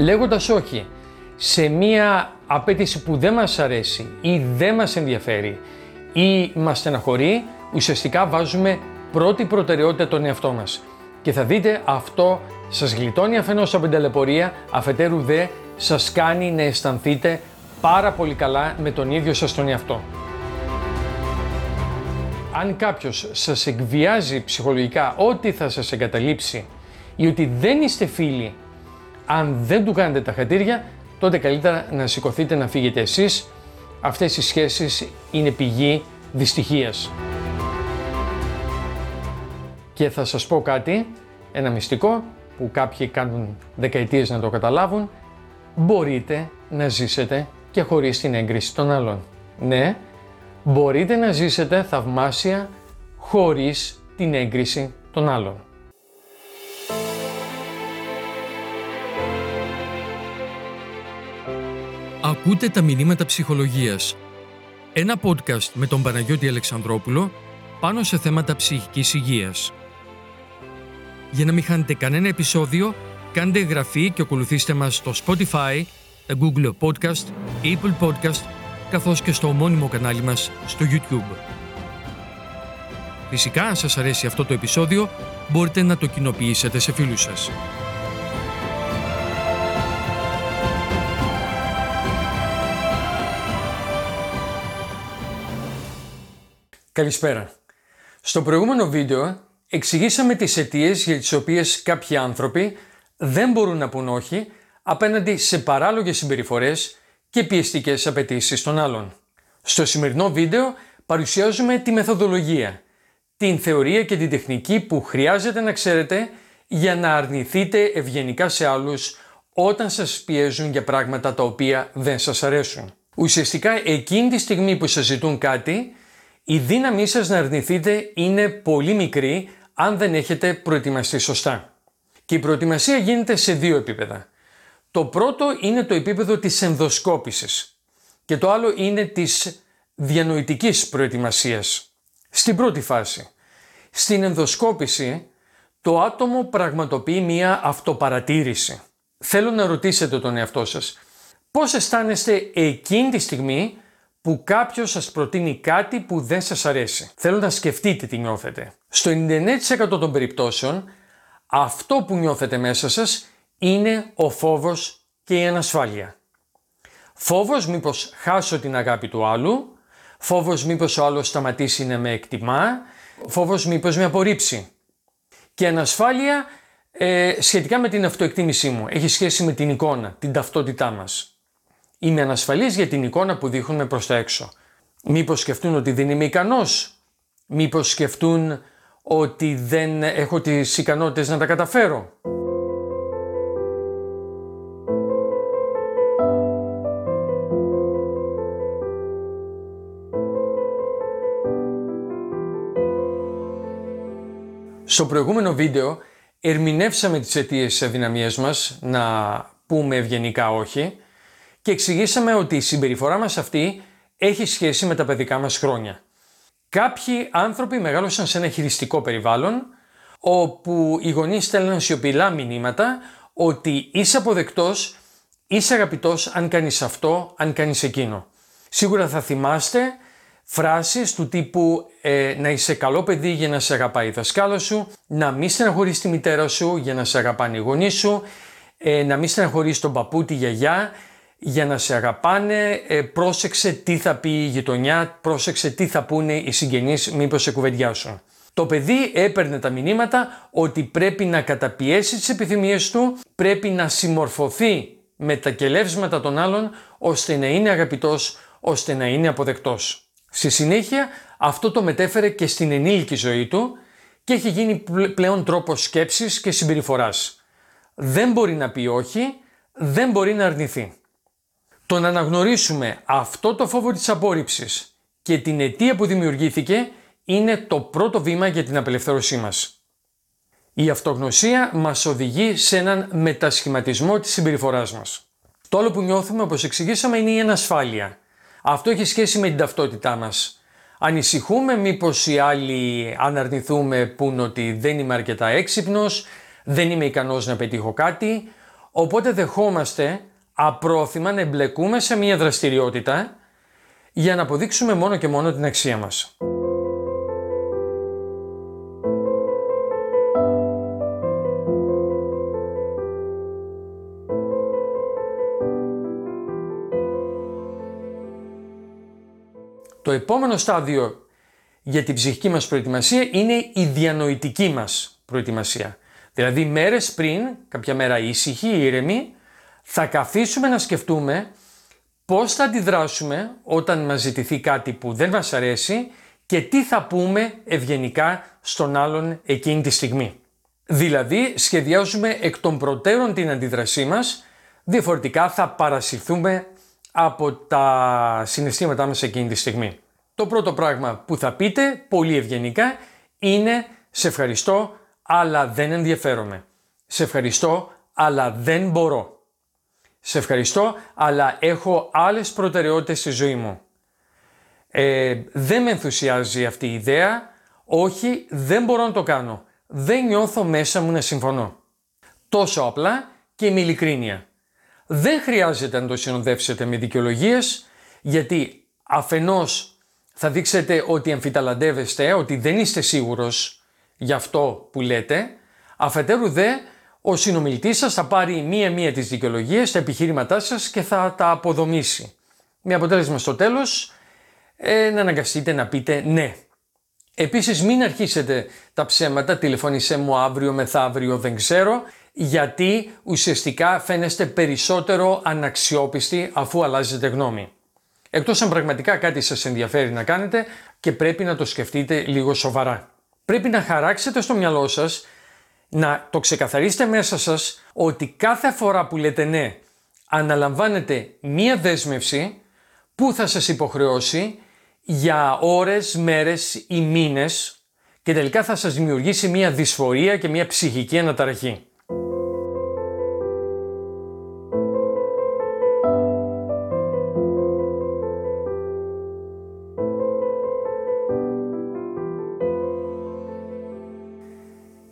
λέγοντας όχι σε μία απέτηση που δεν μας αρέσει ή δεν μας ενδιαφέρει ή μας στεναχωρεί, ουσιαστικά βάζουμε πρώτη προτεραιότητα τον εαυτό μας. Και θα δείτε αυτό σας γλιτώνει αφενός από την ταλαιπωρία, αφετέρου δε σας κάνει να αισθανθείτε πάρα πολύ καλά με τον ίδιο σας τον εαυτό. Αν κάποιος σας εκβιάζει ψυχολογικά ότι θα σας εγκαταλείψει ή ότι δεν είστε φίλοι αν δεν του κάνετε τα χατήρια, τότε καλύτερα να σηκωθείτε να φύγετε εσείς. Αυτές οι σχέσεις είναι πηγή δυστυχίας. Και θα σας πω κάτι, ένα μυστικό που κάποιοι κάνουν δεκαετίες να το καταλάβουν, μπορείτε να ζήσετε και χωρίς την έγκριση των άλλων. Ναι, μπορείτε να ζήσετε θαυμάσια χωρίς την έγκριση των άλλων. Ακούτε τα μηνύματα ψυχολογίας. Ένα podcast με τον Παναγιώτη Αλεξανδρόπουλο πάνω σε θέματα ψυχικής υγείας. Για να μην χάνετε κανένα επεισόδιο, κάντε εγγραφή και ακολουθήστε μας στο Spotify, Google Podcast, Apple Podcast, καθώς και στο ομώνυμο κανάλι μας στο YouTube. Φυσικά, αν σας αρέσει αυτό το επεισόδιο, μπορείτε να το κοινοποιήσετε σε φίλους σας. Καλησπέρα. Στο προηγούμενο βίντεο εξηγήσαμε τις αιτίες για τις οποίες κάποιοι άνθρωποι δεν μπορούν να πούν όχι απέναντι σε παράλογες συμπεριφορές και πιεστικές απαιτήσεις των άλλων. Στο σημερινό βίντεο παρουσιάζουμε τη μεθοδολογία, την θεωρία και την τεχνική που χρειάζεται να ξέρετε για να αρνηθείτε ευγενικά σε άλλους όταν σας πιέζουν για πράγματα τα οποία δεν σας αρέσουν. Ουσιαστικά εκείνη τη στιγμή που σας ζητούν κάτι, η δύναμή σας να αρνηθείτε είναι πολύ μικρή αν δεν έχετε προετοιμαστεί σωστά. Και η προετοιμασία γίνεται σε δύο επίπεδα. Το πρώτο είναι το επίπεδο της ενδοσκόπησης και το άλλο είναι της διανοητικής προετοιμασίας. Στην πρώτη φάση, στην ενδοσκόπηση, το άτομο πραγματοποιεί μία αυτοπαρατήρηση. Θέλω να ρωτήσετε τον εαυτό σας, πώς αισθάνεστε εκείνη τη στιγμή που κάποιος σας προτείνει κάτι που δεν σας αρέσει. Θέλω να σκεφτείτε τι νιώθετε. Στο 99% των περιπτώσεων, αυτό που νιώθετε μέσα σας είναι ο φόβος και η ανασφάλεια. Φόβος μήπως χάσω την αγάπη του άλλου, φόβος μήπως ο άλλος σταματήσει να με εκτιμά, φόβος μήπως με απορρίψει. Και ανασφάλεια ε, σχετικά με την αυτοεκτίμησή μου, έχει σχέση με την εικόνα, την ταυτότητά μας. Είμαι ανασφαλής για την εικόνα που δείχνουμε προς τα έξω. Μήπως σκεφτούν ότι δεν είμαι ικανός, μήπως σκεφτούν ότι δεν έχω τις ικανότητες να τα καταφέρω; Στο προηγούμενο βίντεο ερμηνεύσαμε τις αιτίες της αδυναμίας μας, να πούμε ευγενικά όχι, και εξηγήσαμε ότι η συμπεριφορά μας αυτή έχει σχέση με τα παιδικά μας χρόνια. Κάποιοι άνθρωποι μεγάλωσαν σε ένα χειριστικό περιβάλλον, όπου οι γονείς στέλνουν σιωπηλά μηνύματα ότι είσαι αποδεκτός, είσαι αγαπητός αν κάνεις αυτό, αν κάνεις εκείνο. Σίγουρα θα θυμάστε φράσεις του τύπου ε, να είσαι καλό παιδί για να σε αγαπάει η δασκάλα σου, να μην στεναχωρείς τη μητέρα σου για να σε αγαπάνε οι γονείς σου, ε, να μην στεναχωρείς τον παππού, τη γιαγιά για να σε αγαπάνε, ε, πρόσεξε τι θα πει η γειτονιά, πρόσεξε τι θα πούνε οι συγγενείς μήπως σε κουβεντιάσουν. Το παιδί έπαιρνε τα μηνύματα ότι πρέπει να καταπιέσει τις επιθυμίες του, πρέπει να συμμορφωθεί με τα κελεύσματα των άλλων ώστε να είναι αγαπητός, ώστε να είναι αποδεκτός. Στη συνέχεια αυτό το μετέφερε και στην ενήλικη ζωή του και έχει γίνει πλέον τρόπος σκέψης και συμπεριφοράς. Δεν μπορεί να πει όχι, δεν μπορεί να αρνηθεί. Το να αναγνωρίσουμε αυτό το φόβο της απόρριψης και την αιτία που δημιουργήθηκε είναι το πρώτο βήμα για την απελευθέρωσή μας. Η αυτογνωσία μας οδηγεί σε έναν μετασχηματισμό της συμπεριφοράς μας. Το άλλο που νιώθουμε, όπως εξηγήσαμε, είναι η ανασφάλεια. Αυτό έχει σχέση με την ταυτότητά μας. Ανησυχούμε μήπως οι άλλοι αν αρνηθούμε πούν ότι δεν είμαι αρκετά έξυπνος, δεν είμαι ικανός να πετύχω κάτι, οπότε δεχόμαστε απρόθυμα να εμπλεκούμε σε μια δραστηριότητα για να αποδείξουμε μόνο και μόνο την αξία μας. Το επόμενο στάδιο για την ψυχική μας προετοιμασία είναι η διανοητική μας προετοιμασία. Δηλαδή μέρες πριν, κάποια μέρα ήσυχη, ήρεμη, θα καθίσουμε να σκεφτούμε πώς θα αντιδράσουμε όταν μας ζητηθεί κάτι που δεν μας αρέσει και τι θα πούμε ευγενικά στον άλλον εκείνη τη στιγμή. Δηλαδή σχεδιάζουμε εκ των προτέρων την αντίδρασή μας, διαφορετικά θα παρασυρθούμε από τα συναισθήματά μας εκείνη τη στιγμή. Το πρώτο πράγμα που θα πείτε, πολύ ευγενικά, είναι «Σε ευχαριστώ, αλλά δεν ενδιαφέρομαι». «Σε ευχαριστώ, αλλά δεν μπορώ». «Σε ευχαριστώ, αλλά έχω άλλες προτεραιότητες στη ζωή μου». Ε, «Δεν με ενθουσιάζει αυτή η ιδέα», «Όχι, δεν μπορώ να το κάνω». «Δεν νιώθω μέσα μου να συμφωνώ». Τόσο απλά και με ειλικρίνεια. Δεν χρειάζεται να το συνοδεύσετε με δικαιολογίες, γιατί αφενός θα δείξετε ότι αμφιταλαντεύεστε, ότι δεν είστε σίγουρος για αυτό που λέτε, αφετέρου δε ο συνομιλητής σας θα πάρει μία-μία τις δικαιολογίες, τα επιχείρηματά σας και θα τα αποδομήσει. Με αποτέλεσμα στο τέλος ε, να αναγκαστείτε να πείτε ναι. Επίσης μην αρχίσετε τα ψέματα, τηλεφώνησέ μου αύριο, μεθαύριο, δεν ξέρω, γιατί ουσιαστικά φαίνεστε περισσότερο αναξιόπιστοι αφού αλλάζετε γνώμη. Εκτός αν πραγματικά κάτι σας ενδιαφέρει να κάνετε και πρέπει να το σκεφτείτε λίγο σοβαρά. Πρέπει να χαράξετε στο μυαλό σας, να το ξεκαθαρίσετε μέσα σας ότι κάθε φορά που λέτε ναι αναλαμβάνετε μία δέσμευση που θα σας υποχρεώσει για ώρες, μέρες ή μήνες και τελικά θα σας δημιουργήσει μία δυσφορία και μία ψυχική αναταραχή.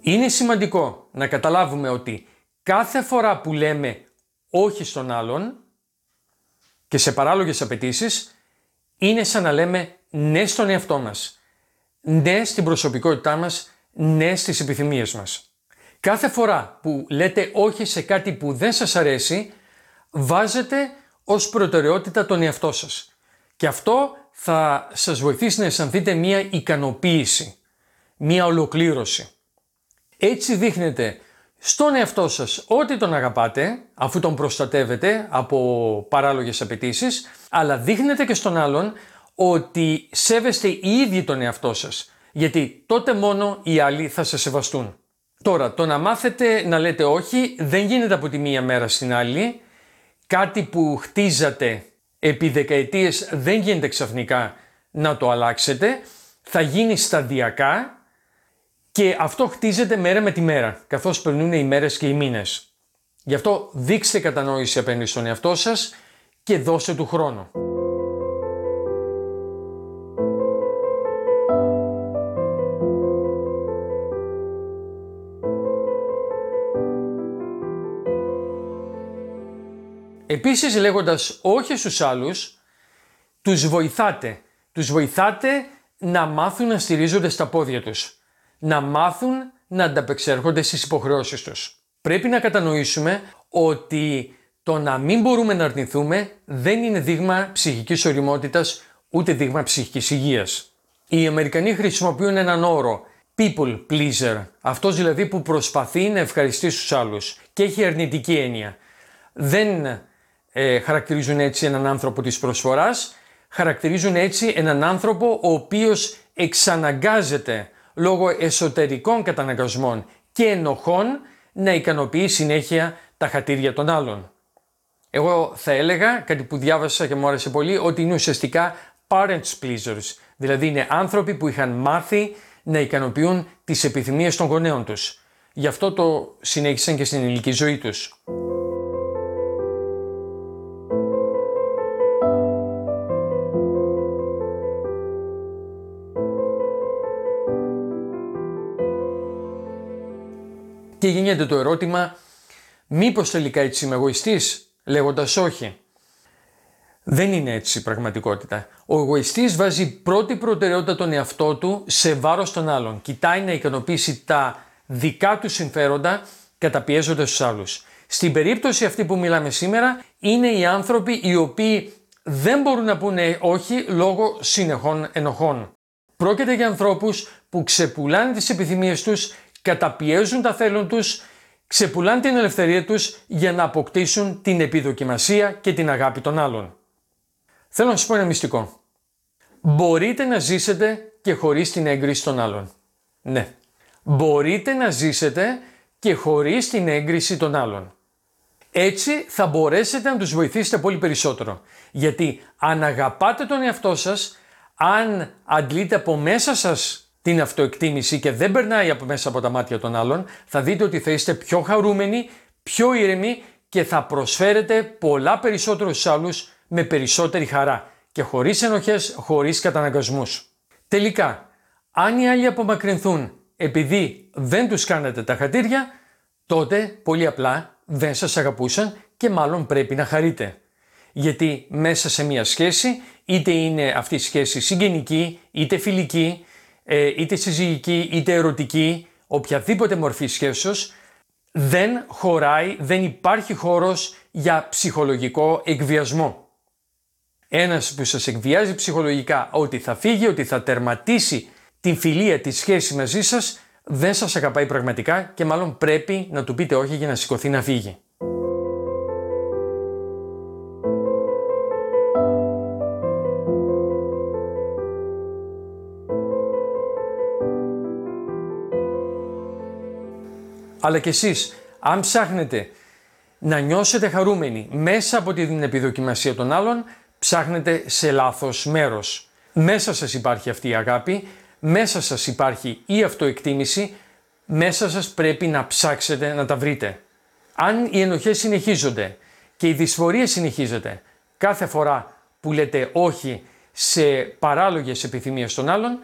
Είναι σημαντικό να καταλάβουμε ότι κάθε φορά που λέμε όχι στον άλλον και σε παράλογες απαιτήσεις, είναι σαν να λέμε ναι στον εαυτό μας, ναι στην προσωπικότητά μας, ναι στις επιθυμίες μας. Κάθε φορά που λέτε όχι σε κάτι που δεν σας αρέσει, βάζετε ως προτεραιότητα τον εαυτό σας. Και αυτό θα σας βοηθήσει να αισθανθείτε μία ικανοποίηση, μία ολοκλήρωση. Έτσι δείχνετε στον εαυτό σας ότι τον αγαπάτε, αφού τον προστατεύετε από παράλογες απαιτήσεις, αλλά δείχνετε και στον άλλον ότι σέβεστε οι ίδιοι τον εαυτό σας, γιατί τότε μόνο οι άλλοι θα σε σεβαστούν. Τώρα, το να μάθετε να λέτε όχι δεν γίνεται από τη μία μέρα στην άλλη. Κάτι που χτίζατε επί δεκαετίες δεν γίνεται ξαφνικά να το αλλάξετε. Θα γίνει σταδιακά και αυτό χτίζεται μέρα με τη μέρα, καθώς περνούν οι μέρες και οι μήνες. Γι' αυτό δείξτε κατανόηση απέναντι στον εαυτό σας και δώστε του χρόνο. Επίσης λέγοντας όχι στους άλλους, τους βοηθάτε. Τους βοηθάτε να μάθουν να στηρίζονται στα πόδια τους να μάθουν να ανταπεξέρχονται στις υποχρεώσεις τους. Πρέπει να κατανοήσουμε ότι το να μην μπορούμε να αρνηθούμε δεν είναι δείγμα ψυχικής οριμότητας ούτε δείγμα ψυχικής υγείας. Οι Αμερικανοί χρησιμοποιούν έναν όρο people pleaser, αυτός δηλαδή που προσπαθεί να ευχαριστήσει τους άλλους και έχει αρνητική έννοια. Δεν ε, χαρακτηρίζουν έτσι έναν άνθρωπο της προσφοράς, χαρακτηρίζουν έτσι έναν άνθρωπο ο οποίος εξαναγκάζεται λόγω εσωτερικών καταναγκασμών και ενοχών να ικανοποιεί συνέχεια τα χατήρια των άλλων. Εγώ θα έλεγα, κάτι που διάβασα και μου άρεσε πολύ, ότι είναι ουσιαστικά parents pleasers, δηλαδή είναι άνθρωποι που είχαν μάθει να ικανοποιούν τις επιθυμίες των γονέων τους. Γι' αυτό το συνέχισαν και στην ελληνική ζωή τους. Και γίνεται το ερώτημα, Μήπως τελικά έτσι είμαι εγωιστής, λέγοντας όχι. Δεν είναι έτσι η πραγματικότητα. Ο εγωιστής βάζει πρώτη προτεραιότητα τον εαυτό του σε βάρος των άλλων. Κοιτάει να ικανοποιήσει τα δικά του συμφέροντα καταπιέζοντας τους άλλους. Στην περίπτωση αυτή που μιλάμε σήμερα είναι οι άνθρωποι οι οποίοι δεν μπορούν να πούνε όχι λόγω συνεχών ενοχών. Πρόκειται για ανθρώπους που ξεπουλάνε τις επιθυμίες τους, καταπιέζουν τα θέλουν τους, ξεπουλάνε την ελευθερία τους για να αποκτήσουν την επιδοκιμασία και την αγάπη των άλλων. Θέλω να σου πω ένα μυστικό. Μπορείτε να ζήσετε και χωρίς την έγκριση των άλλων. Ναι. Μπορείτε να ζήσετε και χωρίς την έγκριση των άλλων. Έτσι θα μπορέσετε να τους βοηθήσετε πολύ περισσότερο. Γιατί αν αγαπάτε τον εαυτό σας, αν αντλείτε από μέσα σας την αυτοεκτίμηση και δεν περνάει από μέσα από τα μάτια των άλλων, θα δείτε ότι θα είστε πιο χαρούμενοι, πιο ήρεμοι και θα προσφέρετε πολλά περισσότερο στους άλλους με περισσότερη χαρά και χωρίς ενοχές, χωρίς καταναγκασμούς. Τελικά, αν οι άλλοι απομακρυνθούν επειδή δεν τους κάνετε τα χατήρια, τότε πολύ απλά δεν σας αγαπούσαν και μάλλον πρέπει να χαρείτε. Γιατί μέσα σε μια σχέση, είτε είναι αυτή η σχέση συγγενική, είτε φιλική, ε, είτε συζυγική, είτε ερωτική, οποιαδήποτε μορφή σχέσεως, δεν χωράει, δεν υπάρχει χώρος για ψυχολογικό εκβιασμό. Ένας που σας εκβιάζει ψυχολογικά ότι θα φύγει, ότι θα τερματίσει την φιλία, τη σχέση μαζί σας, δεν σας αγαπάει πραγματικά και μάλλον πρέπει να του πείτε όχι για να σηκωθεί να φύγει. Αλλά και εσείς, αν ψάχνετε να νιώσετε χαρούμενοι μέσα από την επιδοκιμασία των άλλων, ψάχνετε σε λάθος μέρος. Μέσα σας υπάρχει αυτή η αγάπη, μέσα σας υπάρχει η αυτοεκτίμηση, μέσα σας πρέπει να ψάξετε να τα βρείτε. Αν οι ενοχές συνεχίζονται και η δυσφορία συνεχίζεται κάθε φορά που λέτε όχι σε παράλογες επιθυμίες των άλλων,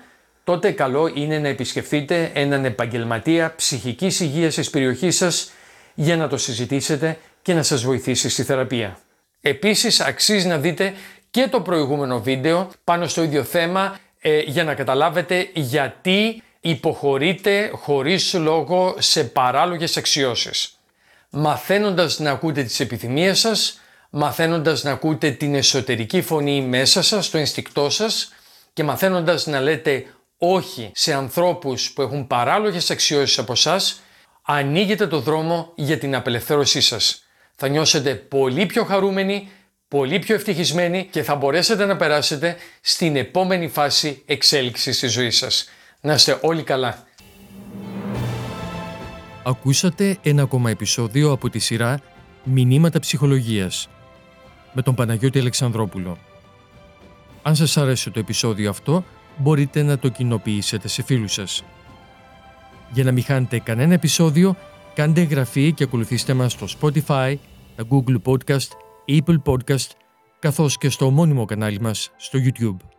τότε καλό είναι να επισκεφτείτε έναν επαγγελματία ψυχικής υγείας της περιοχής σας για να το συζητήσετε και να σας βοηθήσει στη θεραπεία. Επίσης αξίζει να δείτε και το προηγούμενο βίντεο πάνω στο ίδιο θέμα ε, για να καταλάβετε γιατί υποχωρείτε χωρίς λόγο σε παράλογες αξιώσεις. Μαθαίνοντας να ακούτε τις επιθυμίες σας, μαθαίνοντας να ακούτε την εσωτερική φωνή μέσα σας, το ενστικτό σας και μαθαίνοντας να λέτε όχι σε ανθρώπους που έχουν παράλογες αξιώσεις από εσάς, ανοίγετε το δρόμο για την απελευθέρωσή σας. Θα νιώσετε πολύ πιο χαρούμενοι, πολύ πιο ευτυχισμένοι και θα μπορέσετε να περάσετε στην επόμενη φάση εξέλιξης της ζωής σας. Να είστε όλοι καλά. Ακούσατε ένα ακόμα επεισόδιο από τη σειρά «Μηνύματα ψυχολογίας» με τον Παναγιώτη Αλεξανδρόπουλο. Αν σας άρεσε το επεισόδιο αυτό, μπορείτε να το κοινοποιήσετε σε φίλους σας. Για να μην χάνετε κανένα επεισόδιο, κάντε εγγραφή και ακολουθήστε μας στο Spotify, τα Google Podcast, Apple Podcast, καθώς και στο μόνιμο κανάλι μας στο YouTube.